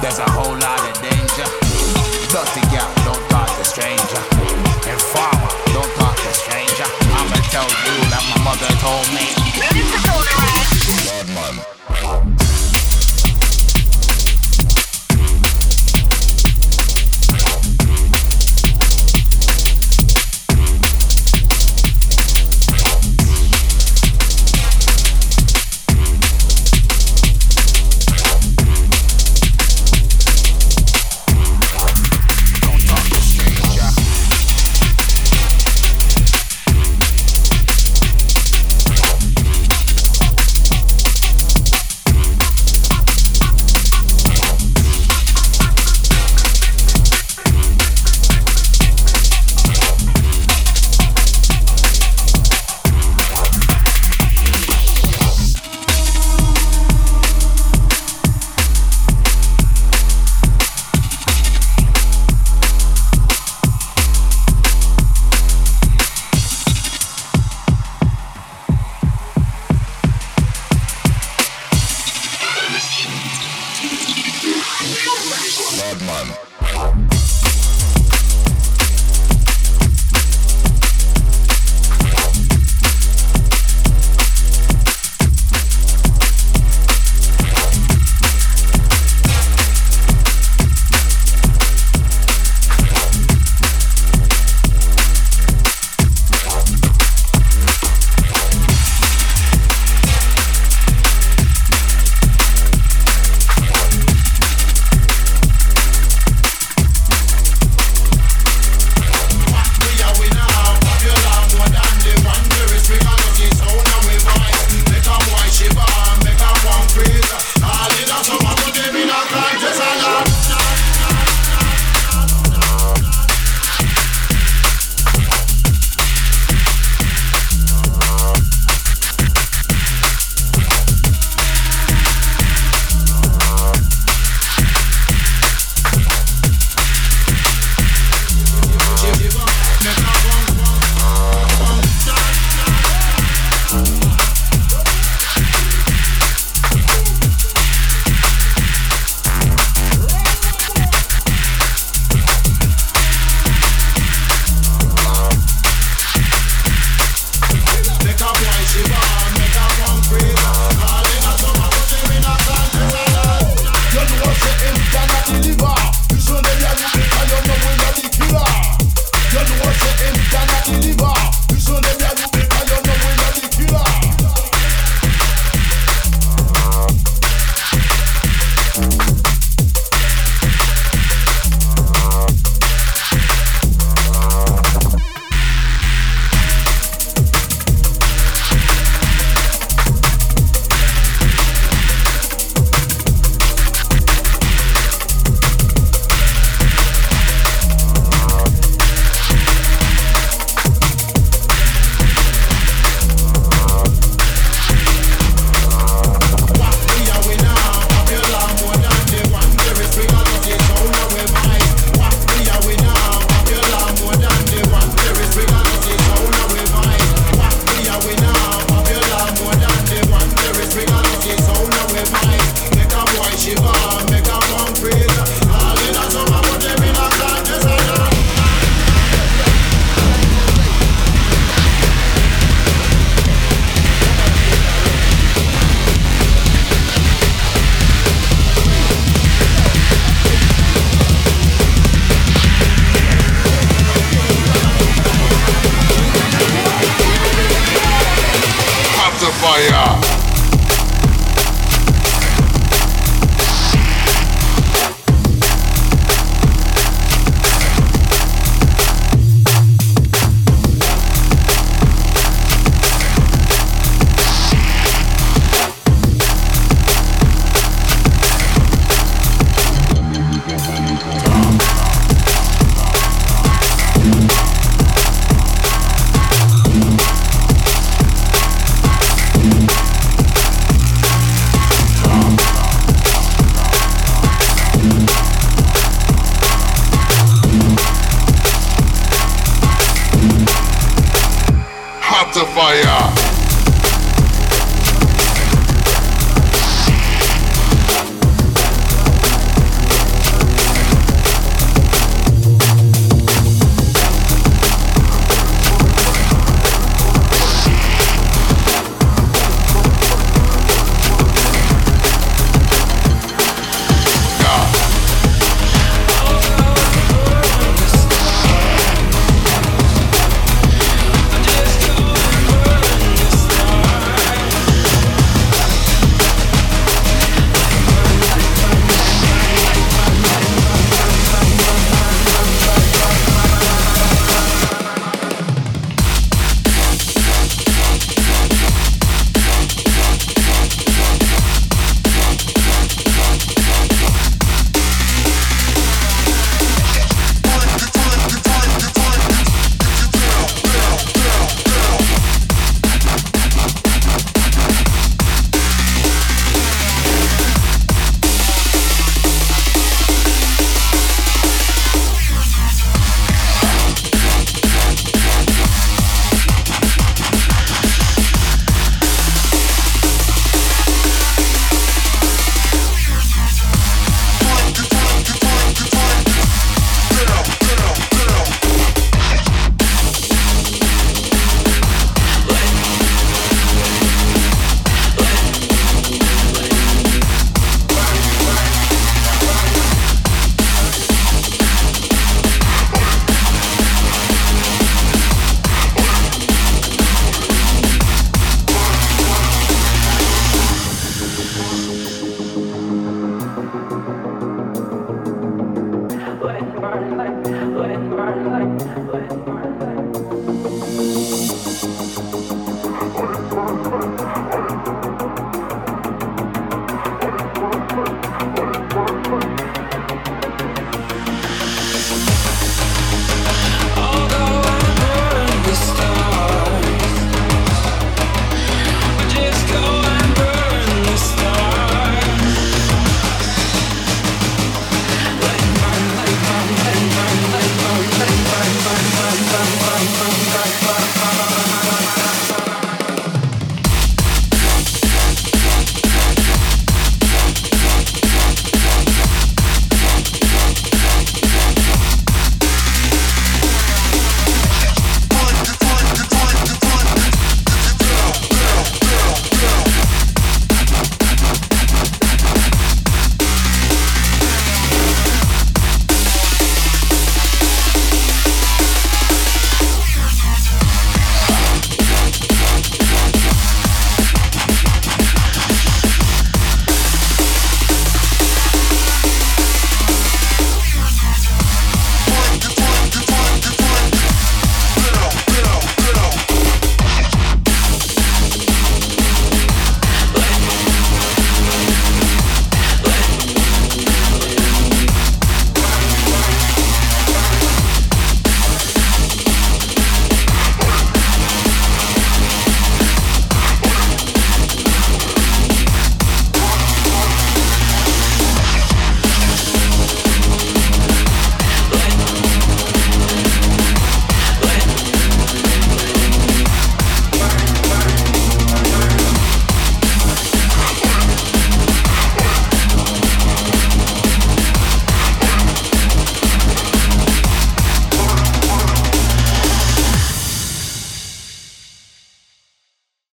There's a whole lot of danger. Duck the don't talk to stranger. Informer, don't talk to stranger. I'ma tell you like my mother told me.